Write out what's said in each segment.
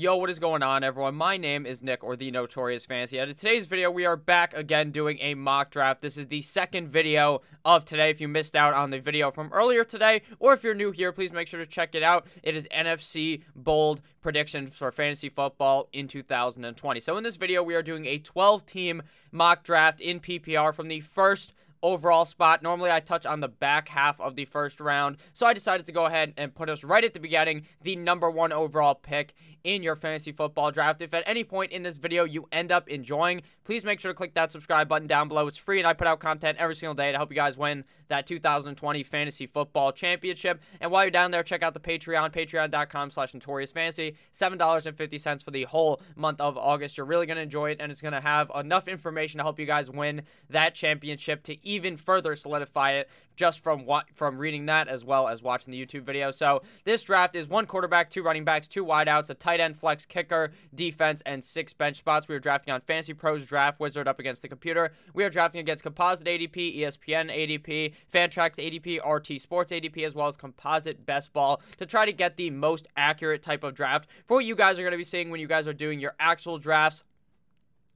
Yo, what is going on, everyone? My name is Nick, or the Notorious Fantasy. And in today's video, we are back again doing a mock draft. This is the second video of today. If you missed out on the video from earlier today, or if you're new here, please make sure to check it out. It is NFC Bold predictions for fantasy football in 2020. So in this video, we are doing a 12-team mock draft in PPR from the first overall spot. Normally, I touch on the back half of the first round, so I decided to go ahead and put us right at the beginning, the number one overall pick in your fantasy football draft. If at any point in this video you end up enjoying, please make sure to click that subscribe button down below. It's free, and I put out content every single day to help you guys win that 2020 fantasy football championship. And while you're down there, check out the Patreon, patreon.com slash notorious fantasy. $7.50 for the whole month of August. You're really going to enjoy it, and it's going to have enough information to help you guys win that championship to even further solidify it just from what from reading that as well as watching the YouTube video. So this draft is one quarterback, two running backs, two wideouts, a tight end, flex, kicker, defense, and six bench spots. We are drafting on Fantasy Pros Draft Wizard up against the computer. We are drafting against Composite ADP, ESPN ADP, Fantrax ADP, RT Sports ADP, as well as Composite Best Ball to try to get the most accurate type of draft for what you guys are going to be seeing when you guys are doing your actual drafts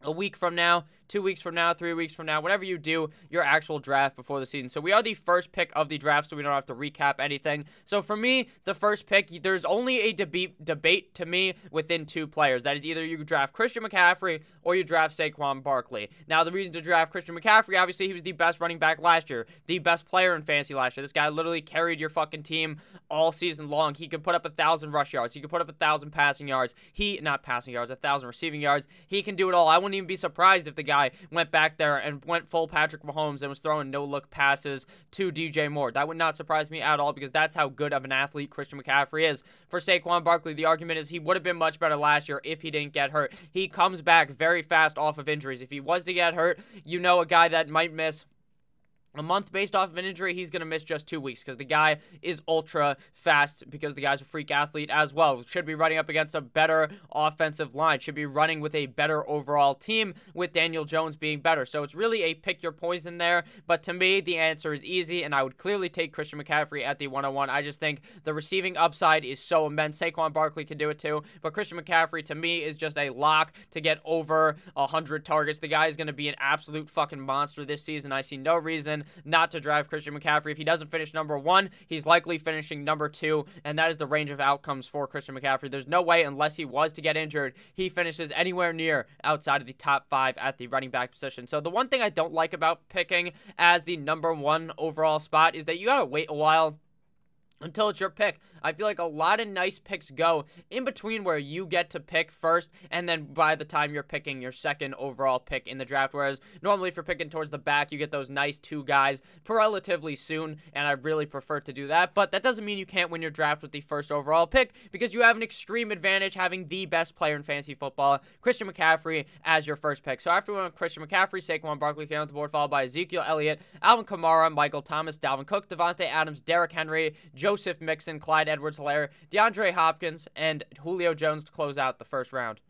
a week from now two weeks from now, three weeks from now, whatever you do, your actual draft before the season. So we are the first pick of the draft, so we don't have to recap anything. So for me, the first pick, there's only a debate debate to me within two players. That is either you draft Christian McCaffrey or you draft Saquon Barkley. Now the reason to draft Christian McCaffrey, obviously he was the best running back last year, the best player in fantasy last year. This guy literally carried your fucking team all season long. He could put up a thousand rush yards. He could put up a thousand passing yards. He not passing yards, a thousand receiving yards. He can do it all. I wouldn't even be surprised if the guy went back there and went full Patrick Mahomes and was throwing no look passes to DJ Moore. That would not surprise me at all because that's how good of an athlete Christian McCaffrey is. For Saquon Barkley, the argument is he would have been much better last year if he didn't get hurt. He comes back very fast off of injuries. If he was to get hurt, you know a guy that might miss a month based off of an injury, he's going to miss just two weeks because the guy is ultra fast because the guy's a freak athlete as well. Should be running up against a better offensive line, should be running with a better overall team with Daniel Jones being better. So it's really a pick your poison there. But to me, the answer is easy, and I would clearly take Christian McCaffrey at the 101. I just think the receiving upside is so immense. Saquon Barkley can do it too, but Christian McCaffrey to me is just a lock to get over 100 targets. The guy is going to be an absolute fucking monster this season. I see no reason not to drive Christian McCaffrey. If he doesn't finish number one, he's likely finishing number two, and that is the range of outcomes for Christian McCaffrey. There's no way, unless he was to get injured, he finishes anywhere near outside of the top five at the running back position. So the one thing I don't like about picking as the number one overall spot is that you gotta wait a while until it's your pick. I feel like a lot of nice picks go in between where you get to pick first, and then by the time you're picking your second overall pick in the draft. Whereas normally, if you're picking towards the back, you get those nice two guys relatively soon, and I really prefer to do that. But that doesn't mean you can't win your draft with the first overall pick because you have an extreme advantage having the best player in fantasy football, Christian McCaffrey, as your first pick. So after we went Christian McCaffrey, Saquon Barkley came on the board, followed by Ezekiel Elliott, Alvin Kamara, Michael Thomas, Dalvin Cook, Davante Adams, Derrick Henry, Joseph Mixon, Clyde Edwards Helaire, DeAndre Hopkins, and Julio Jones to close out the first round.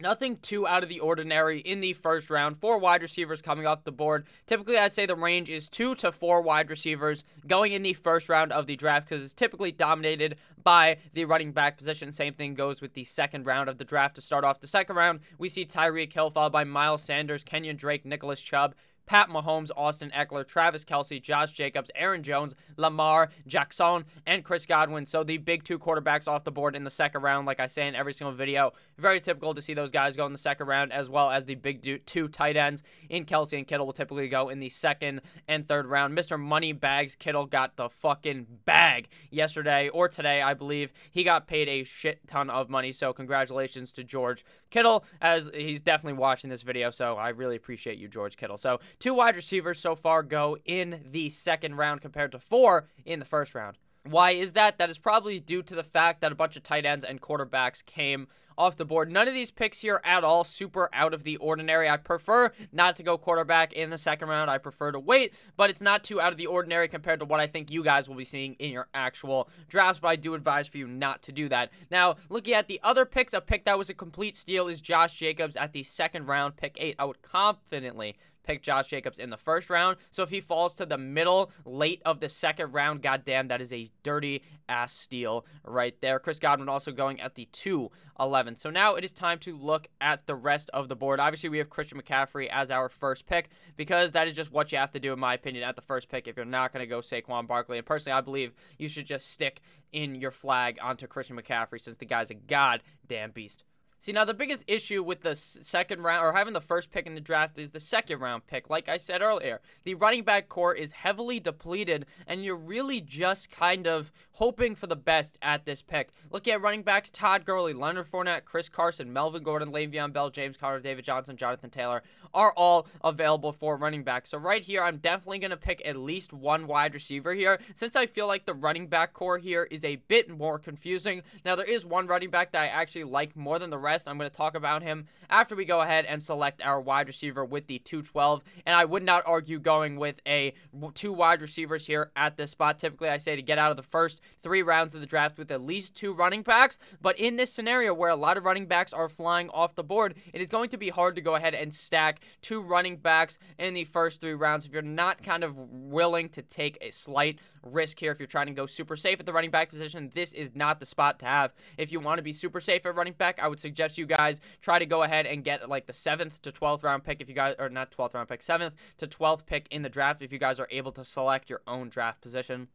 Nothing too out of the ordinary in the first round. Four wide receivers coming off the board. Typically, I'd say the range is two to four wide receivers going in the first round of the draft because it's typically dominated by the running back position. Same thing goes with the second round of the draft. To start off the second round, we see Tyreek Hill followed by Miles Sanders, Kenyon Drake, Nicholas Chubb, Pat Mahomes, Austin Ekeler, Travis Kelce, Josh Jacobs, Aaron Jones, Lamar Jackson, and Chris Godwin. So the big two quarterbacks off the board in the second round, like I say in every single video. Very typical to see those guys go in the second round, as well as the big two tight ends in Kelce and Kittle will typically go in the second and third round. Mr. Money Bags Kittle got the fucking bag yesterday or today, I believe. He got paid a shit ton of money. So congratulations to George Kittle, as he's definitely watching this video. So I really appreciate you, George Kittle. So Two wide receivers so far go in the second round compared to four in the first round. Why is that? That is probably due to the fact that a bunch of tight ends and quarterbacks came off the board. None of these picks here at all super out of the ordinary. I prefer not to go quarterback in the second round. I prefer to wait, but it's not too out of the ordinary compared to what I think you guys will be seeing in your actual drafts. But I do advise for you not to do that. Now, looking at the other picks, a pick that was a complete steal is Josh Jacobs at the second round, pick eight. I would confidently pick Josh Jacobs in the first round. So if he falls to the middle, late of the second round, goddamn, that is a dirty ass steal right there. Chris Godwin also going at the 2 11. So now it is time to look at the rest of the board. Obviously, we have Christian McCaffrey as our first pick because that is just what you have to do, in my opinion, at the first pick if you're not going to go Saquon Barkley. And personally, I believe you should just stick in your flag onto Christian McCaffrey since the guy's a goddamn beast. See, now the biggest issue with the second round or having the first pick in the draft is the second round pick. Like I said earlier, the running back core is heavily depleted, and you're really just kind of hoping for the best at this pick. Look at running backs Todd Gurley, Leonard Fournette, Chris Carson, Melvin Gordon, Le'Veon Bell, James Conner, David Johnson, Jonathan Taylor are all available for running back. So right here, I'm definitely going to pick at least one wide receiver here since I feel like the running back core here is a bit more confusing. Now, there is one running back that I actually like more than the rest. I'm going to talk about him after we go ahead and select our wide receiver with the 212. And I would not argue going with a two wide receivers here at this spot. Typically, I say to get out of the first three rounds of the draft with at least two running backs. But in this scenario where a lot of running backs are flying off the board, it is going to be hard to go ahead and stack two running backs in the first three rounds if you're not kind of willing to take a slight risk here. If you're trying to go super safe at the running back position, this is not the spot to have. If you want to be super safe at running back, I would suggest you guys try to go ahead and get like the seventh to 12th round pick if you guys, or not 12th round pick, seventh to 12th pick in the draft if you guys are able to select your own draft position.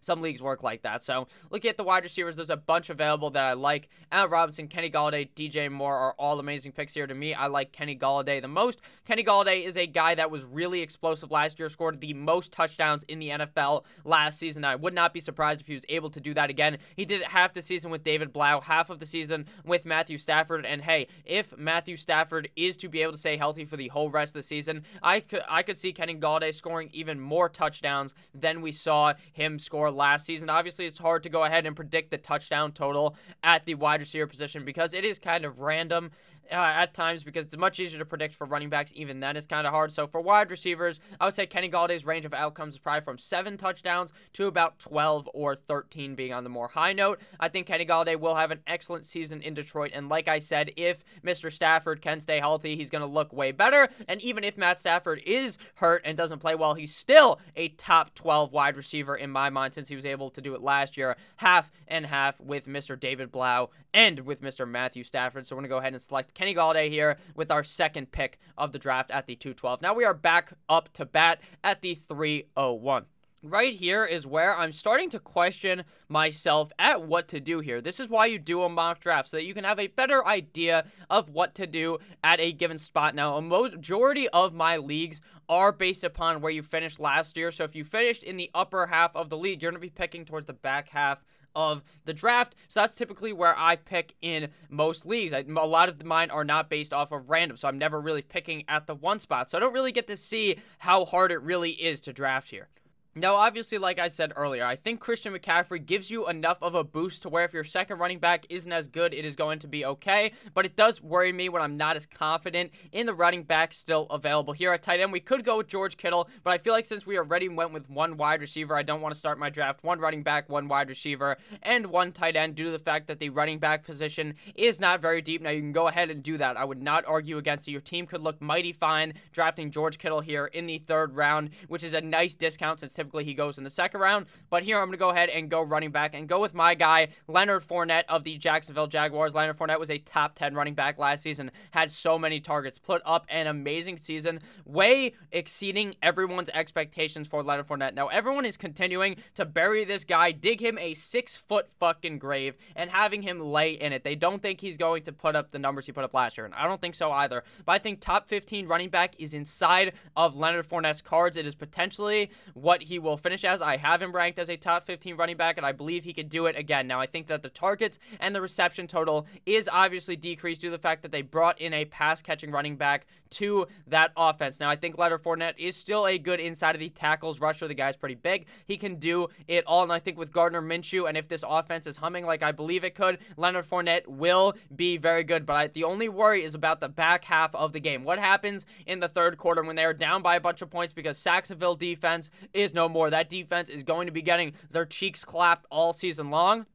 Some leagues work like that. So look at the wide receivers. There's a bunch available that I like. Allen Robinson, Kenny Golladay, DJ Moore are all amazing picks here to me. I like Kenny Golladay the most. Kenny Golladay is a guy that was really explosive last year, scored the most touchdowns in the NFL last season. I would not be surprised if he was able to do that again. He did it half the season with David Blough, half of the season with Matthew Stafford. And hey, if Matthew Stafford is to be able to stay healthy for the whole rest of the season, I could I could see Kenny Golladay scoring even more touchdowns than we saw him score last season. Obviously, it's hard to go ahead and predict the touchdown total at the wide receiver position because it is kind of random uh, at times because it's much easier to predict for running backs. Even then, it's kind of hard. So for wide receivers, I would say Kenny Golladay's range of outcomes is probably from seven touchdowns to about 12 or 13 being on the more high note. I think Kenny Golladay will have an excellent season in Detroit. And like I said, if Mr. Stafford can stay healthy, he's going to look way better. And even if Matt Stafford is hurt and doesn't play well, he's still a top 12 wide receiver in my mind since he was able to do it last year, half and half with Mr. David Blough and with Mr. Matthew Stafford. So we're going to go ahead and select Kenny Golladay here with our second pick of the draft at the 212. Now we are back up to bat at the 301 right here is where I'm starting to question myself at what to do here. This is why you do a mock draft so that you can have a better idea of what to do at a given spot. Now, a majority of my leagues are based upon where you finished last year. So if you finished in the upper half of the league, you're going to be picking towards the back half of the draft. So that's typically where I pick in most leagues. I, a lot of mine are not based off of random, so I'm never really picking at the one spot. So I don't really get to see how hard it really is to draft here. Now, obviously, like I said earlier, I think Christian McCaffrey gives you enough of a boost to where if your second running back isn't as good, it is going to be okay. But it does worry me when I'm not as confident in the running back still available here at tight end. We could go with George Kittle, but I feel like since we already went with one wide receiver, I don't want to start my draft one running back, one wide receiver, and one tight end due to the fact that the running back position is not very deep. Now, you can go ahead and do that. I would not argue against it. Your team could look mighty fine drafting George Kittle here in the third round, which is a nice discount since typically he goes in the second round. But here I'm going to go ahead and go running back and go with my guy, Leonard Fournette of the Jacksonville Jaguars. Leonard Fournette was a top 10 running back last season, had so many targets, put up an amazing season, way exceeding everyone's expectations for Leonard Fournette. Now, everyone is continuing to bury this guy, dig him a six foot fucking grave, and having him lay in it. They don't think he's going to put up the numbers he put up last year, and I don't think so either. But I think top 15 running back is inside of Leonard Fournette's cards. It is potentially what he will finish as. I have him ranked as a top 15 running back, and I believe he could do it again. Now, I think that the targets and the reception total is obviously decreased due to the fact that they brought in a pass catching running back to that offense. Now, I think Leonard Fournette is still a good inside of the tackles rusher. The guy's pretty big. He can do it all. And I think with Gardner Minshew, and if this offense is humming like I believe it could, Leonard Fournette will be very good. But I, the only worry is about the back half of the game. What happens in the third quarter when they are down by a bunch of points because Saxonville defense is no more. That defense is going to be getting their cheeks clapped all season long.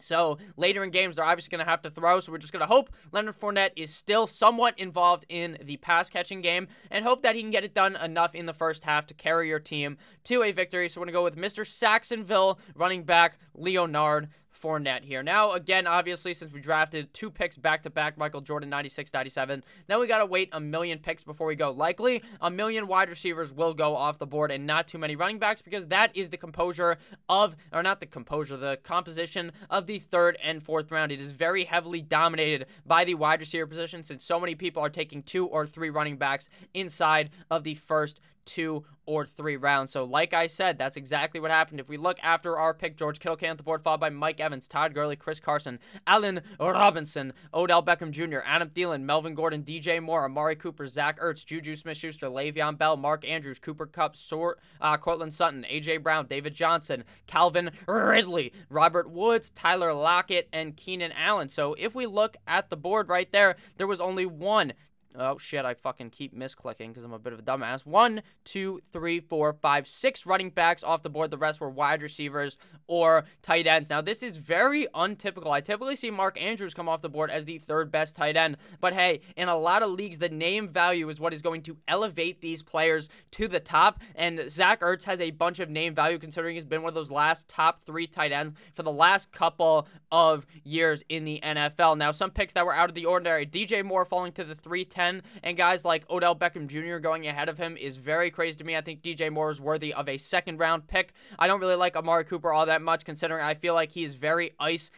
So later in games, they're obviously going to have to throw. So we're just going to hope Leonard Fournette is still somewhat involved in the pass catching game and hope that he can get it done enough in the first half to carry your team to a victory. So we're going to go with Mr. Saxonville running back Leonard Fournette here. Now, again, obviously, since we drafted two picks back to back, Michael Jordan 96 97, now we got to wait a million picks before we go. Likely, a million wide receivers will go off the board and not too many running backs because that is the composure of, or not the composure, the composition of the third and fourth round. It is very heavily dominated by the wide receiver position since so many people are taking two or three running backs inside of the first two or three rounds. So, like I said, that's exactly what happened. If we look after our pick, George Kittle came at the board, followed by Mike Evans, Todd Gurley, Chris Carson, Allen Robinson, Odell Beckham Jr., Adam Thielen, Melvin Gordon, DJ Moore, Amari Cooper, Zach Ertz, Juju Smith Schuster, Le'Veon Bell, Mark Andrews, Cooper Kupp, Sort, uh, Courtland Sutton, AJ Brown, David Johnson, Calvin Ridley, Robert Woods, Tyler Lockett, and Keenan Allen. So, if we look at the board right there, there was only one Oh shit, I fucking keep misclicking because I'm a bit of a dumbass. One, two, three, four, five, six running backs off the board. The rest were wide receivers or tight ends. Now, this is very untypical. I typically see Mark Andrews come off the board as the third best tight end. But hey, in a lot of leagues, the name value is what is going to elevate these players to the top. And Zach Ertz has a bunch of name value considering he's been one of those last top three tight ends for the last couple of years in the NFL. Now, some picks that were out of the ordinary. DJ Moore falling to the 310 10, and guys like Odell Beckham Jr. going ahead of him is very crazy to me. I think DJ Moore is worthy of a second round pick. I don't really like Amari Cooper all that much, considering I feel like he's very ice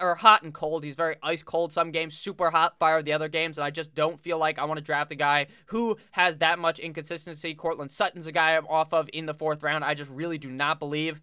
or hot and cold. He's very ice cold some games, super hot fire the other games, and I just don't feel like I want to draft a guy who has that much inconsistency. Courtland Sutton's a guy I'm off of in the fourth round. I just really do not believe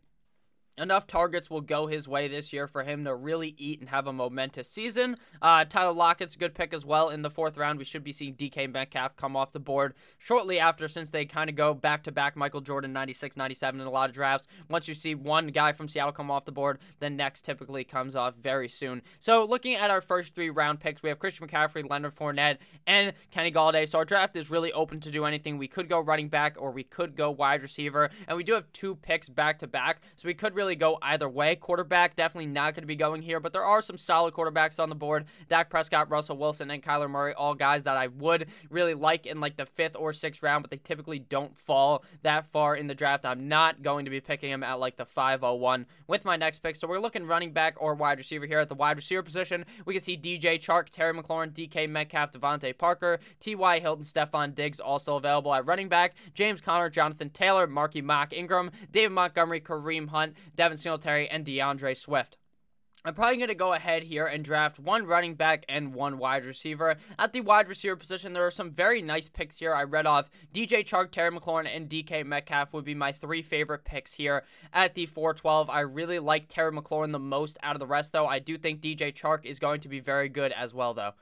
enough targets will go his way this year for him to really eat and have a momentous season. Uh, Tyler Lockett's a good pick as well in the fourth round. We should be seeing DK Metcalf come off the board shortly after, since they kind of go back to back Michael Jordan 96 97 in a lot of drafts. Once you see one guy from Seattle come off the board, the next typically comes off very soon. So, looking at our first three round picks, we have Christian McCaffrey, Leonard Fournette, and Kenny Golladay. So, our draft is really open to do anything. We could go running back or we could go wide receiver, and we do have two picks back to back, so we could really really go either way. Quarterback, definitely not going to be going here, but there are some solid quarterbacks on the board. Dak Prescott, Russell Wilson, and Kyler Murray, all guys that I would really like in like the fifth or sixth round, but they typically don't fall that far in the draft. I'm not going to be picking them at like the 501 with my next pick. So we're looking running back or wide receiver here. At the wide receiver position, we can see DJ Chark, Terry McLaurin, DK Metcalf, DeVante Parker, T.Y. Hilton, Stefon Diggs also available at running back, James Conner, Jonathan Taylor, Marky Mock Ingram, David Montgomery, Kareem Hunt, Devin Singletary, and D'Andre Swift. I'm probably going to go ahead here and draft one running back and one wide receiver. At the wide receiver position, there are some very nice picks here. I read off DJ Chark, Terry McLaurin, and DK Metcalf would be my three favorite picks here at the 412. I really like Terry McLaurin the most out of the rest, though. I do think DJ Chark is going to be very good as well, though.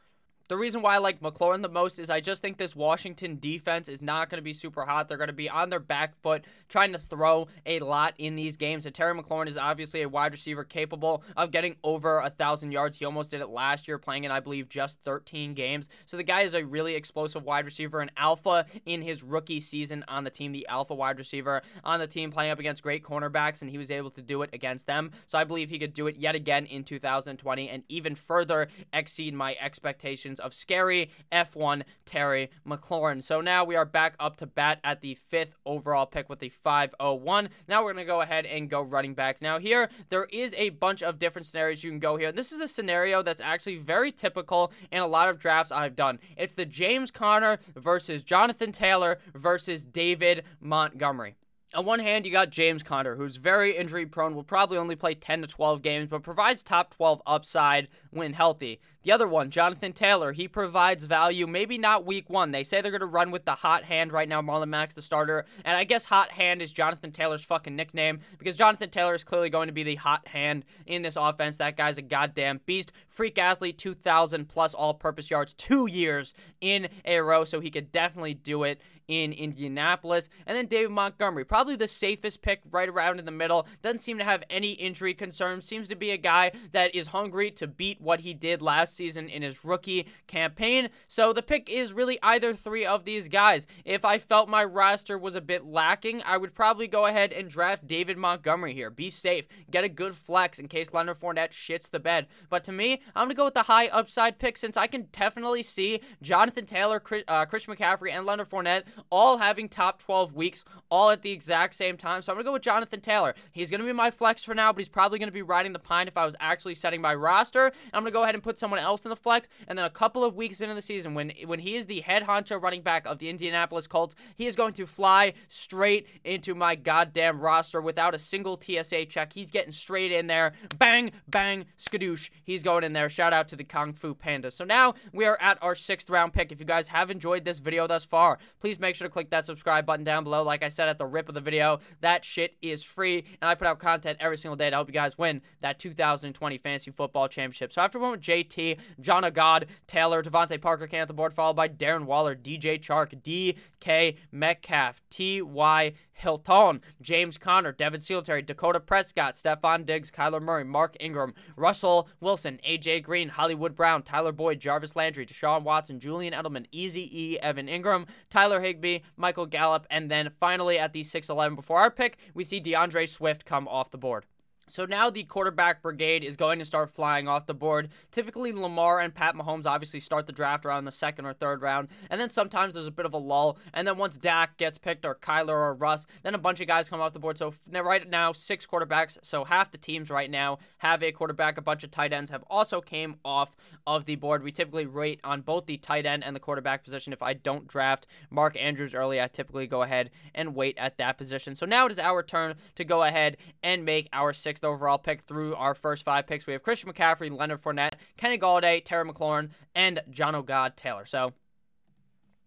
The reason why I like McLaurin the most is I just think this Washington defense is not going to be super hot. They're going to be on their back foot trying to throw a lot in these games. And Terry McLaurin is obviously a wide receiver capable of getting over a thousand yards. He almost did it last year, playing in I believe just 13 games. So the guy is a really explosive wide receiver, an alpha in his rookie season on the team, the alpha wide receiver on the team, playing up against great cornerbacks, and he was able to do it against them. So I believe he could do it yet again in 2020 and even further exceed my expectations of scary F1 Terry McLaurin. So now we are back up to bat at the fifth overall pick with the 501. Now we're going to go ahead and go running back. Now, here, there is a bunch of different scenarios you can go here. This is a scenario that's actually very typical in a lot of drafts I've done. It's the James Conner versus Jonathan Taylor versus David Montgomery on one hand, you got James Conner, who's very injury prone, will probably only play 10 to 12 games, but provides top 12 upside when healthy. The other one, Jonathan Taylor, he provides value, maybe not week one. They say they're going to run with the hot hand right now, Marlon Mack, the starter. And I guess hot hand is Jonathan Taylor's fucking nickname because Jonathan Taylor is clearly going to be the hot hand in this offense. That guy's a goddamn beast. Freak athlete, 2,000 plus all purpose yards, two years in a row, so he could definitely do it in Indianapolis. And then David Montgomery, probably the safest pick right around in the middle. Doesn't seem to have any injury concerns. Seems to be a guy that is hungry to beat what he did last season in his rookie campaign. So the pick is really either three of these guys. If I felt my roster was a bit lacking, I would probably go ahead and draft David Montgomery here. Be safe, get a good flex in case Leonard Fournette shits the bed. But to me, I'm going to go with the high upside pick since I can definitely see Jonathan Taylor, Chris, uh, Christian McCaffrey, and Leonard Fournette all having top 12 weeks all at the exact same time. So I'm going to go with Jonathan Taylor. He's going to be my flex for now, but he's probably going to be riding the pine if I was actually setting my roster. I'm going to go ahead and put someone else in the flex. And then a couple of weeks into the season, when, when he is the head honcho running back of the Indianapolis Colts, he is going to fly straight into my goddamn roster without a single TSA check. He's getting straight in there. Bang, bang, skadoosh. He's going in there. Shout out to the Kung Fu Panda. So now we are at our sixth round pick. If you guys have enjoyed this video thus far, please make sure to click that subscribe button down below. Like I said at the rip of the video, that shit is free. And I put out content every single day to help you guys win that 2020 Fantasy Football Championship. So after one with JT, John Agad, Taylor, DeVante Parker came at the board, followed by Darren Waller, DJ Chark, DK Metcalf, T.Y. Hilton, James Conner, Devin Singletary, Dakota Prescott, Stefon Diggs, Kyler Murray, Mark Ingram, Russell Wilson, AJ Green, Hollywood Brown, Tyler Boyd, Jarvis Landry, Deshaun Watson, Julian Edelman, Easy E, Evan Engram, Tyler Higbee, Michael Gallup, and then finally at the 6-11 before our pick, we see D'Andre Swift come off the board. So now the quarterback brigade is going to start flying off the board. Typically, Lamar and Pat Mahomes obviously start the draft around the second or third round, and then sometimes there's a bit of a lull. And then once Dak gets picked, or Kyler or Russ, then a bunch of guys come off the board. So right now, six quarterbacks. So half the teams right now have a quarterback. A bunch of tight ends have also came off of the board. We typically rate on both the tight end and the quarterback position. If I don't draft Mark Andrews early, I typically go ahead and wait at that position. So now it is our turn to go ahead and make our six sixth overall pick through our first five picks. We have Christian McCaffrey, Leonard Fournette, Kenny Golladay, Terry McLaurin, and John O'God Taylor. So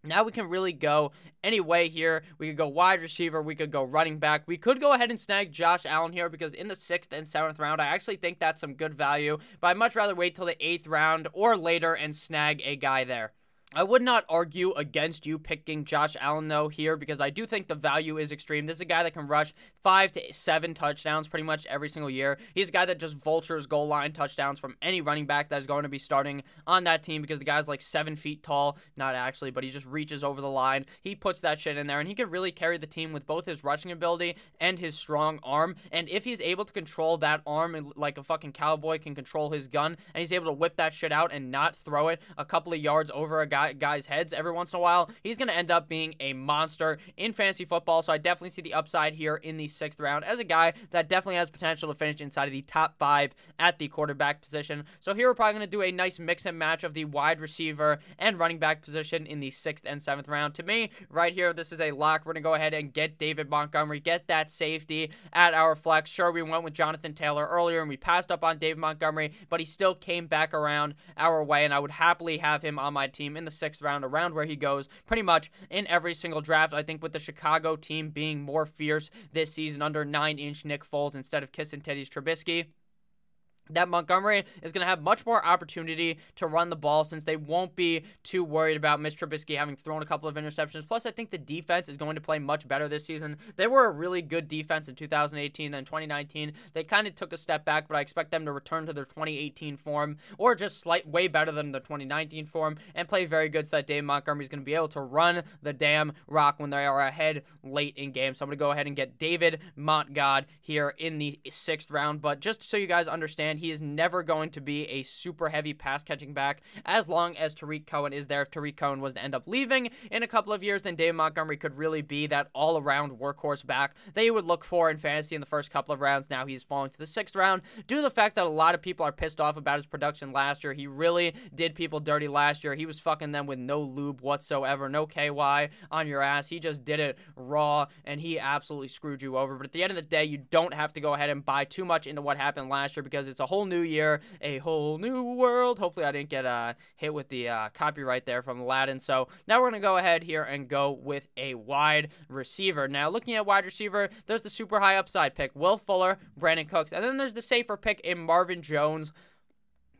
now we can really go any way here. We could go wide receiver. We could go running back. We could go ahead and snag Josh Allen here because in the sixth and seventh round, I actually think that's some good value. But I'd much rather wait till the eighth round or later and snag a guy there. I would not argue against you picking Josh Allen, though, here, because I do think the value is extreme. This is a guy that can rush five to seven touchdowns pretty much every single year. He's a guy that just vultures goal line touchdowns from any running back that is going to be starting on that team because the guy's like seven feet tall. Not actually, but he just reaches over the line. He puts that shit in there, and he can really carry the team with both his rushing ability and his strong arm. And if he's able to control that arm like a fucking cowboy can control his gun, and he's able to whip that shit out and not throw it a couple of yards over a guy guy, guys' heads every once in a while, he's going to end up being a monster in fantasy football. So I definitely see the upside here in the sixth round as a guy that definitely has potential to finish inside of the top five at the quarterback position. So here we're probably going to do a nice mix and match of the wide receiver and running back position in the sixth and seventh round. To me, right here, this is a lock. We're going to go ahead and get David Montgomery, get that safety at our flex. Sure, we went with Jonathan Taylor earlier and we passed up on David Montgomery, but he still came back around our way, and I would happily have him on my team in the sixth round, around where he goes pretty much in every single draft. I think with the Chicago team being more fierce this season under nine inch Nick Foles instead of kissing Teddy's Trubisky that Montgomery is going to have much more opportunity to run the ball since they won't be too worried about Mitch Trubisky having thrown a couple of interceptions. Plus, I think the defense is going to play much better this season. They were a really good defense in 2018. Then 2019, they kind of took a step back, but I expect them to return to their 2018 form or just slight way better than the 2019 form and play very good so that Dave Montgomery is going to be able to run the damn rock when they are ahead late in games. So I'm going to go ahead and get David Montgod here in the sixth round. But just so you guys understand, he is never going to be a super heavy pass catching back as long as Tarik Cohen is there. If Tarik Cohen was to end up leaving in a couple of years, then David Montgomery could really be that all around workhorse back that you would look for in fantasy in the first couple of rounds. Now he's falling to the sixth round due to the fact that a lot of people are pissed off about his production last year. He really did people dirty last year. He was fucking them with no lube whatsoever, no KY on your ass. He just did it raw and he absolutely screwed you over. But at the end of the day, you don't have to go ahead and buy too much into what happened last year because it's a whole new year, a whole new world. Hopefully, I didn't get uh, hit with the uh, copyright there from Aladdin. So now we're going to go ahead here and go with a wide receiver. Now, looking at wide receiver, there's the super high upside pick, Will Fuller, Brandin Cooks, and then there's the safer pick in Marvin Jones.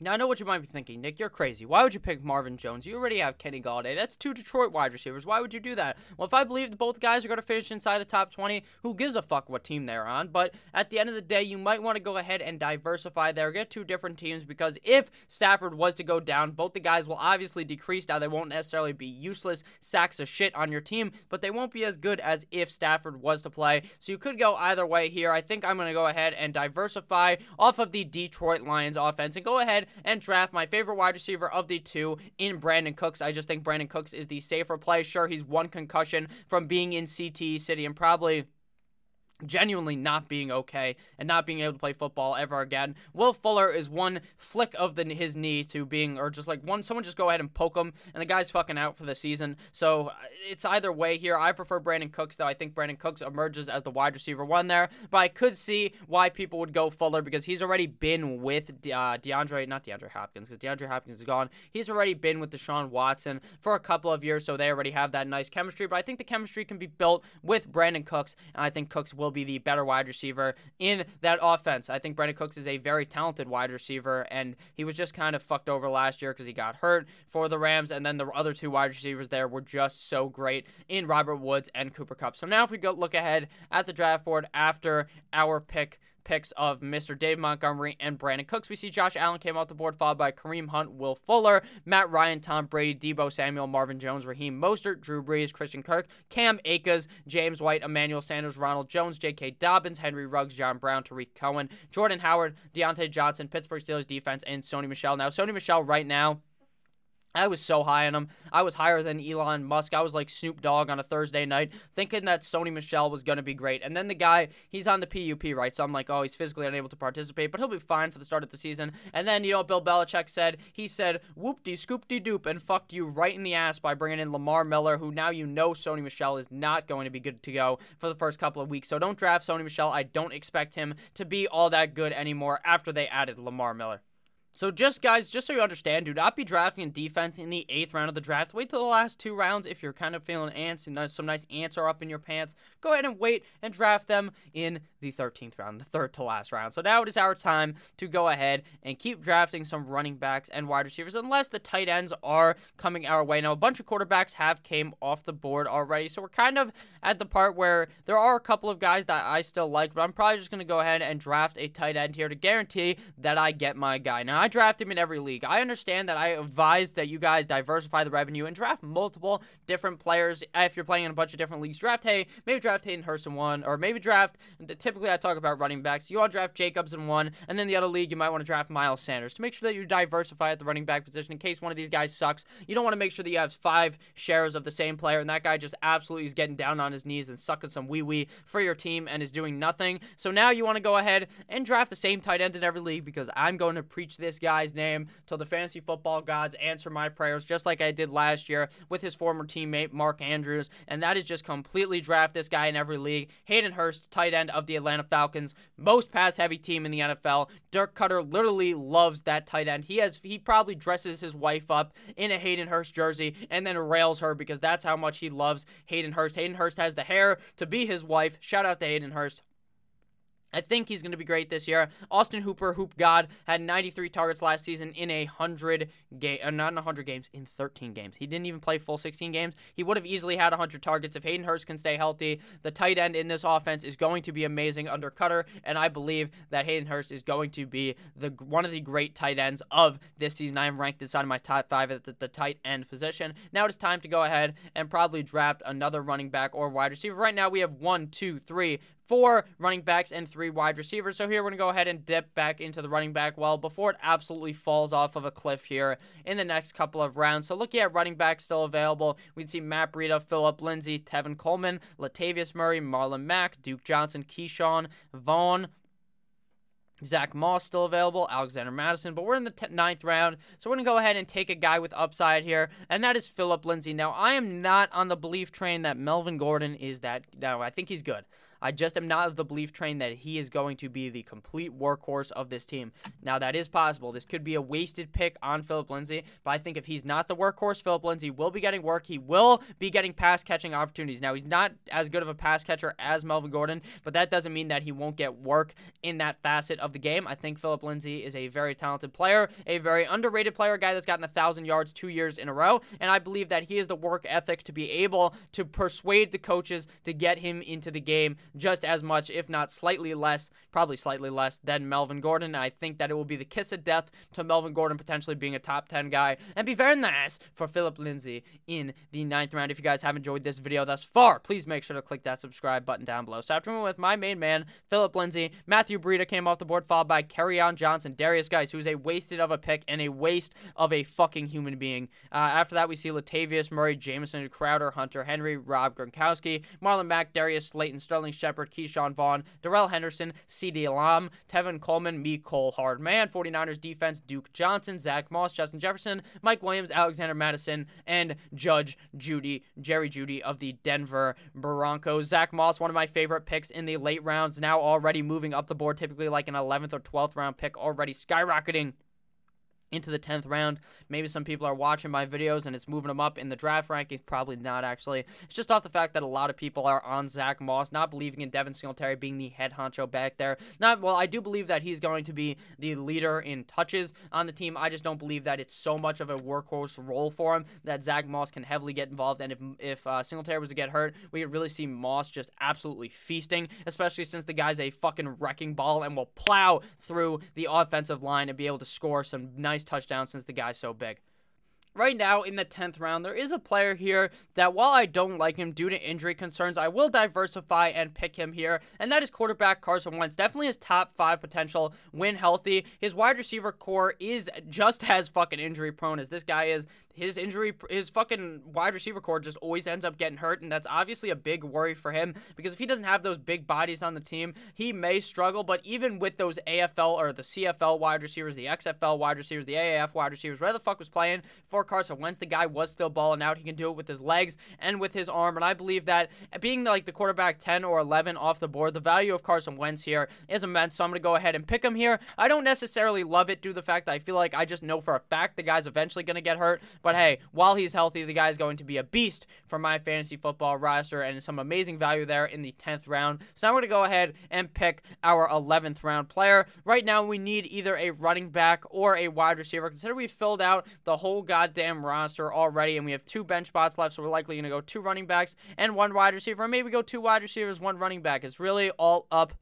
Now I know what you might be thinking, Nick. You're crazy. Why would you pick Marvin Jones? You already have Kenny Golladay. That's two Detroit wide receivers. Why would you do that? Well, if I believe that both guys are going to finish inside the top 20, who gives a fuck what team they're on? But at the end of the day, you might want to go ahead and diversify there. Get two different teams because if Stafford was to go down, both the guys will obviously decrease. Now they won't necessarily be useless sacks of shit on your team, but they won't be as good as if Stafford was to play. So you could go either way here. I think I'm going to go ahead and diversify off of the Detroit Lions offense and go ahead and draft my favorite wide receiver of the two in Brandin Cooks. I just think Brandin Cooks is the safer play. Sure, he's one concussion from being in CTE City and probably genuinely not being okay and not being able to play football ever again. Will Fuller is one flick of the, his knee to being, or just like one, someone just go ahead and poke him, and the guy's fucking out for the season. So uh, it's either way here. I prefer Brandin Cooks, though. I think Brandin Cooks emerges as the wide receiver one there, but I could see why people would go Fuller because he's already been with uh, DeAndre, not DeAndre Hopkins, because DeAndre Hopkins is gone. He's already been with Deshaun Watson for a couple of years, so they already have that nice chemistry. But I think the chemistry can be built with Brandin Cooks, and I think Cooks will be the better wide receiver in that offense. I think Brandin Cooks is a very talented wide receiver, and he was just kind of fucked over last year because he got hurt for the Rams, and then the other two wide receivers there were just so great in Robert Woods and Cooper Kupp. So now if we go look ahead at the draft board after our pick picks of Mr. Dave Montgomery and Brandin Cooks. We see Josh Allen came off the board, followed by Kareem Hunt, Will Fuller, Matt Ryan, Tom Brady, Deebo Samuel, Marvin Jones, Raheem Mostert, Drew Brees, Christian Kirk, Cam Akers, James White, Emmanuel Sanders, Ronald Jones, J.K. Dobbins, Henry Ruggs, John Brown, Tarik Cohen, Jordan Howard, Diontae Johnson, Pittsburgh Steelers defense, and Sony Michel. Now, Sony Michel right now I was so high on him. I was higher than Elon Musk. I was like Snoop Dogg on a Thursday night, thinking that Sony Michel was going to be great. And then the guy, he's on the PUP, right? So I'm like, oh, he's physically unable to participate, but he'll be fine for the start of the season. And then, you know, Bill Belichick said, he said, whoop de scoop de doop, and fucked you right in the ass by bringing in Lamar Miller, who now you know Sony Michel is not going to be good to go for the first couple of weeks. So don't draft Sony Michel. I don't expect him to be all that good anymore after they added Lamar Miller. So just guys, just so you understand, do not be drafting in defense in the eighth round of the draft. Wait till the last two rounds if you're kind of feeling ants and some nice ants are up in your pants. Go ahead and wait and draft them in the 13th round, the third to last round. So now it is our time to go ahead and keep drafting some running backs and wide receivers, unless the tight ends are coming our way. Now a bunch of quarterbacks have came off the board already, so we're kind of at the part where there are a couple of guys that I still like, but I'm probably just to go ahead and draft a tight end here to guarantee that I get my guy. Now I draft him in every league. I understand that I advise that you guys diversify the revenue and draft multiple different players. If you're playing in a bunch of different leagues, draft Hay, maybe draft Hayden Hurst in one, or maybe draft. Typically, I talk about running backs. You all draft Jacobs in one, and then the other league, you might want to draft Miles Sanders to make sure that you diversify at the running back position in case one of these guys sucks. You don't want to make sure that you have five shares of the same player, and that guy just absolutely is getting down on his knees and sucking some wee wee for your team and is doing nothing. So now you want to go ahead and draft the same tight end in every league because I'm going to preach this guy's name till the fantasy football gods answer my prayers, just like I did last year with his former teammate Mark Andrews. And that is just completely draft this guy in every league. Hayden Hurst, tight end of the Atlanta Falcons, most pass heavy team in the NFL. Dirk Koetter literally loves that tight end. He has he probably dresses his wife up in a Hayden Hurst jersey and then rails her because that's how much he loves Hayden Hurst. Hayden Hurst has the hair to be his wife. Shout out to Hayden Hurst. I think he's going to be great this year. Austin Hooper, Hoop God, had 93 targets last season in a 100 game, uh, not in 100 games, in 13 games. He didn't even play full 16 games. He would have easily had 100 targets if Hayden Hurst can stay healthy. The tight end in this offense is going to be amazing under Koetter, and I believe that Hayden Hurst is going to be the one of the great tight ends of this season. I am ranked inside of my top five at the, the tight end position. Now it is time to go ahead and probably draft another running back or wide receiver. Right now we have one, two, three, four running backs and three wide receivers. So here we're going to go ahead and dip back into the running back well before it absolutely falls off of a cliff here in the next couple of rounds. So looking at running backs still available, we'd see Matt Breida, Phillip Lindsay, Tevin Coleman, Latavius Murray, Marlon Mack, Duke Johnson, Ke'Shawn, Vaughn, Zach Moss still available, Alexander Mattison, but we're in the t- ninth round, so we're to go ahead and take a guy with upside here, and that is Phillip Lindsay. Now, I am not on the belief train that Melvin Gordon is that. No, I think he's good. I just am not of the belief train that he is going to be the complete workhorse of this team. Now, that is possible. This could be a wasted pick on Phillip Lindsay, but I think if he's not the workhorse, Phillip Lindsay will be getting work. He will be getting pass catching opportunities. Now, he's not as good of a pass catcher as Melvin Gordon, but that doesn't mean that he won't get work in that facet of the game. I think Phillip Lindsay is a very talented player, a very underrated player, a guy that's gotten a thousand yards two years in a row, and I believe that he has the work ethic to be able to persuade the coaches to get him into the game just as much, if not slightly less, probably slightly less than Melvin Gordon. I think that it will be the kiss of death to Melvin Gordon potentially being a top 10 guy and be very nice for Phillip Lindsay in the ninth round. If you guys have enjoyed this video thus far, please make sure to click that subscribe button down below. So after we with my main man, Phillip Lindsay, Matthew Breida came off the board, followed by Kerryon Johnson, Derrius Guice, who's a wasted of a pick and a waste of a fucking human being. Uh, after that, we see Latavius Murray, Jamison Crowder, Hunter Henry, Rob Gronkowski, Marlon Mack, Darius Slayton, Sterling Shepard, Ke'Shawn Vaughn, Darrell Henderson, CeeDee Lamb, Tevin Coleman, Mecole Hardman, 49ers defense, Duke Johnson, Zach Moss, Justin Jefferson, Mike Williams, Alexander Mattison, and Judge Judy, Jerry Jeudy of the Denver Broncos. Zach Moss, one of my favorite picks in the late rounds, now already moving up the board, typically like an 11th or 12th round pick, already skyrocketing into the 10th round. Maybe some people are watching my videos and it's moving them up in the draft rankings. Probably not, actually. It's just off the fact that a lot of people are on Zach Moss, not believing in Devin Singletary being the head honcho back there. Not Well, I do believe that he's going to be the leader in touches on the team. I just don't believe that it's so much of a workhorse role for him that Zach Moss can heavily get involved. And if, if uh, Singletary was to get hurt, we could really see Moss just absolutely feasting, especially since the guy's a fucking wrecking ball and will plow through the offensive line and be able to score some nice nice touchdown since the guy's so big. Right now, in the 10th round, there is a player here that, while I don't like him due to injury concerns, I will diversify and pick him here, and that is quarterback Carson Wentz. Definitely his top five potential when healthy. His wide receiver core is just as fucking injury prone as this guy is his injury, his fucking wide receiver core just always ends up getting hurt, and that's obviously a big worry for him because if he doesn't have those big bodies on the team, he may struggle. But even with those AFL or the CFL wide receivers, the XFL wide receivers, the AAF wide receivers, where the fuck was playing for Carson Wentz, the guy was still balling out. He can do it with his legs and with his arm, and I believe that being like the quarterback 10 or 11 off the board, the value of Carson Wentz here is immense. So I'm gonna go ahead and pick him here. I don't necessarily love it due to the fact that I feel like I just know for a fact the guy's eventually gonna get hurt, but hey, while he's healthy, the guy's going to be a beast for my fantasy football roster and some amazing value there in the 10th round. So now we're going to go ahead and pick our 11th round player. Right now, we need either a running back or a wide receiver. Consider we filled out the whole goddamn roster already and we have two bench spots left, so we're likely going to go two running backs and one wide receiver. Or maybe go two wide receivers, one running back. It's really all up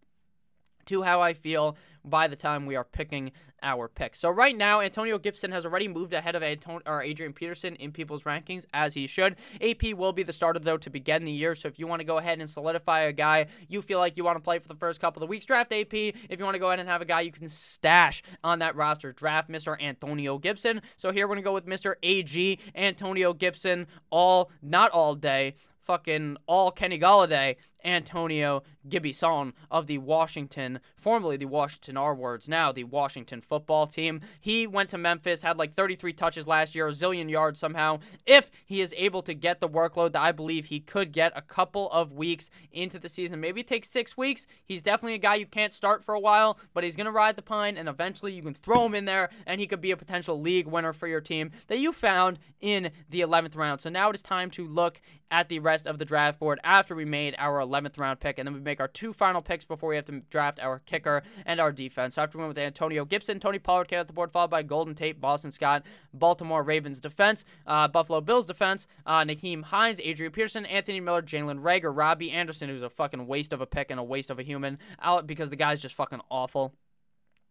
to how I feel by the time we are picking our pick. So right now, Antonio Gibson has already moved ahead of Anton- or Adrian Peterson in people's rankings, as he should. AP will be the starter, though, to begin the year. So if you want to go ahead and solidify a guy you feel like you want to play for the first couple of weeks, draft AP. If you want to go ahead and have a guy you can stash on that roster, draft Mr. Antonio Gibson. So here we're going to go with Mr. AG, Antonio Gibson, all, not all day, fucking all Kenny Golladay, Antonio Gibson of the Washington, formerly the Washington R words, now the Washington football team. He went to Memphis, had like 33 touches last year, a zillion yards somehow. If he is able to get the workload that I believe he could get a couple of weeks into the season, maybe it takes six weeks. He's definitely a guy you can't start for a while, but he's going to ride the pine, and eventually you can throw him in there, and he could be a potential league winner for your team that you found in the 11th round. So now it is time to look at the rest of the draft board after we made our 11th round pick, and then we make our two final picks before we have to draft our kicker and our defense. So after we went with Antonio Gibson, Tony Pollard came at the board, followed by Golden Tate, Boston Scott, Baltimore Ravens defense, uh, Buffalo Bills defense, uh, Nyheim Hines, Adrian Peterson, Anthony Miller, Jalen Reagor, Robbie Anderson, who's a fucking waste of a pick and a waste of a human, out because the guy's just fucking awful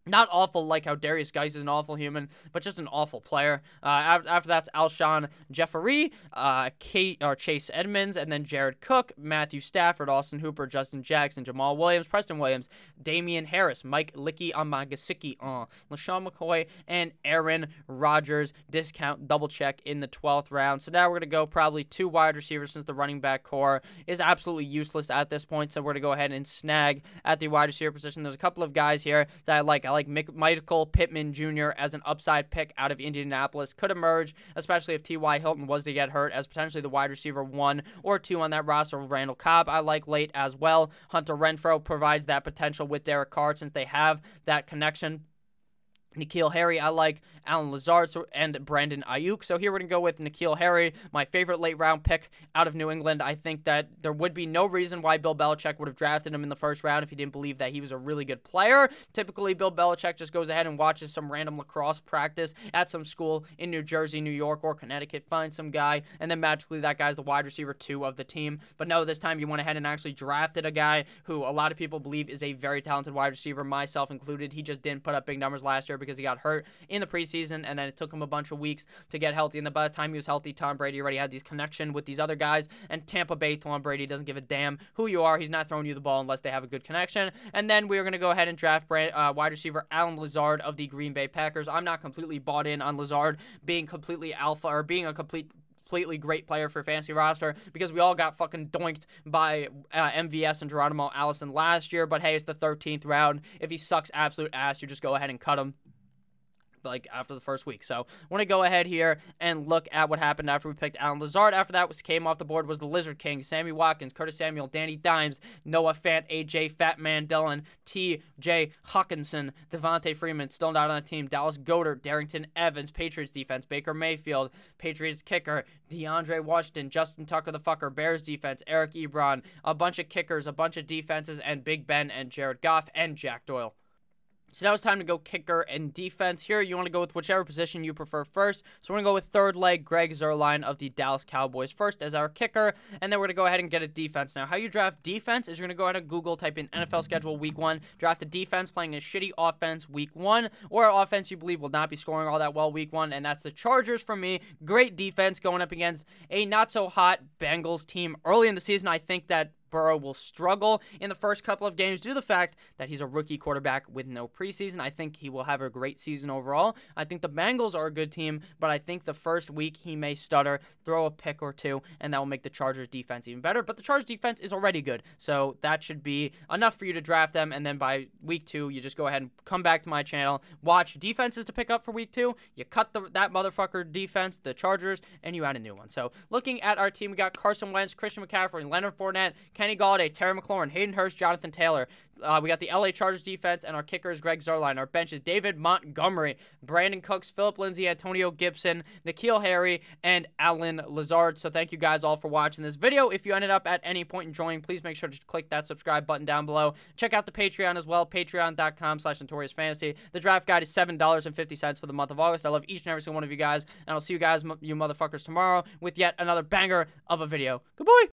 not awful like how Derrius Guice is an awful human, but just an awful player. Uh, after, that's Alshon Jeffery, uh, Kate or Chase Edmonds, and then Jared Cook, Matthew Stafford, Austin Hooper, Justin Jackson, Jamaal Williams, Preston Williams, Damien Harris, Mike Licky Amagasiki, uh, LeSean McCoy, and Aaron Rodgers. Discount double check in the 12th round. So now we're going to go probably two wide receivers since the running back core is absolutely useless at this point. So we're going to go ahead and snag at the wide receiver position. There's a couple of guys here that I like. I like like Michael Pittman Jr. as an upside pick out of Indianapolis could emerge, especially if T.Y. Hilton was to get hurt as potentially the wide receiver one or two on that roster. Randall Cobb, I like late as well. Hunter Renfrow provides that potential with Derek Carr since they have that connection. N'Keal Harry, I like Allen Lazard and Brandon Aiyuk. So here we're going to go with N'Keal Harry, my favorite late round pick out of New England. I think that there would be no reason why Bill Belichick would have drafted him in the first round if he didn't believe that he was a really good player. Typically, Bill Belichick just goes ahead and watches some random lacrosse practice at some school in New Jersey, New York, or Connecticut, finds some guy, and then magically that guy's the wide receiver two of the team. But no, this time you went ahead and actually drafted a guy who a lot of people believe is a very talented wide receiver, myself included. He just didn't put up big numbers last year because he got hurt in the preseason, and then it took him a bunch of weeks to get healthy. And then by the time he was healthy, Tom Brady already had these connection with these other guys. And Tampa Bay, Tom Brady doesn't give a damn who you are. He's not throwing you the ball unless they have a good connection. And then we are going to go ahead and draft brand, uh, wide receiver Allen Lazard of the Green Bay Packers. I'm not completely bought in on Lazard being completely alpha or being a complete completely great player for fantasy roster because we all got fucking doinked by uh, MVS and Geronimo Allison last year. But hey, it's the 13th round. If he sucks absolute ass, you just go ahead and cut him like after the first week. So I want to go ahead here and look at what happened after we picked Allen Lazard. After that was came off the board was the Lizard King, Sammy Watkins, Curtis Samuel, Danny Dimes, Noah Fant, AJ Fat Man Dillon, T.J. Hockenson, Devonta Freeman, still not on the team, Dallas Goedert, Darrynton Evans, Patriots defense, Baker Mayfield, Patriots kicker, DeAndre Washington, Justin Tucker the fucker, Bears defense, Eric Ebron, a bunch of kickers, a bunch of defenses, and Big Ben and Jared Goff and Jack Doyle. So now it's time to go kicker and defense. Here, you want to go with whichever position you prefer first. So we're going to go with third leg Greg Zuerlein of the Dallas Cowboys first as our kicker. And then we're going to go ahead and get a defense. Now, how you draft defense is you're going to go ahead and Google, type in NFL schedule week one, draft a defense playing a shitty offense week one, or offense you believe will not be scoring all that well week one. And that's the Chargers for me. Great defense going up against a not so hot Bengals team early in the season. I think that Burrow will struggle in the first couple of games due to the fact that he's a rookie quarterback with no preseason. I think he will have a great season overall. I think the Bengals are a good team, but I think the first week he may stutter, throw a pick or two, and that will make the Chargers defense even better. But the Chargers defense is already good, so that should be enough for you to draft them. And then by week two, you just go ahead and come back to my channel, watch defenses to pick up for week two. You cut the, that motherfucker defense, the Chargers, and you add a new one. So looking at our team, we got Carson Wentz, Christian McCaffrey, Leonard Fournette. Kenny Golladay, Terry McLaurin, Hayden Hurst, Jonathan Taylor. Uh, we got the LA Chargers defense, and our kicker is Greg Zuerlein. Our bench is David Montgomery, Brandin Cooks, Phillip Lindsay, Antonio Gibson, N'Keal Harry, and Allen Lazard. So thank you guys all for watching this video. If you ended up at any point enjoying, please make sure to click that subscribe button down below. Check out the Patreon as well, patreon.com slash notorious fantasy. The draft guide is $7.50 for the month of August. I love each and every single one of you guys, and I'll see you guys, you motherfuckers, tomorrow with yet another banger of a video. Goodbye!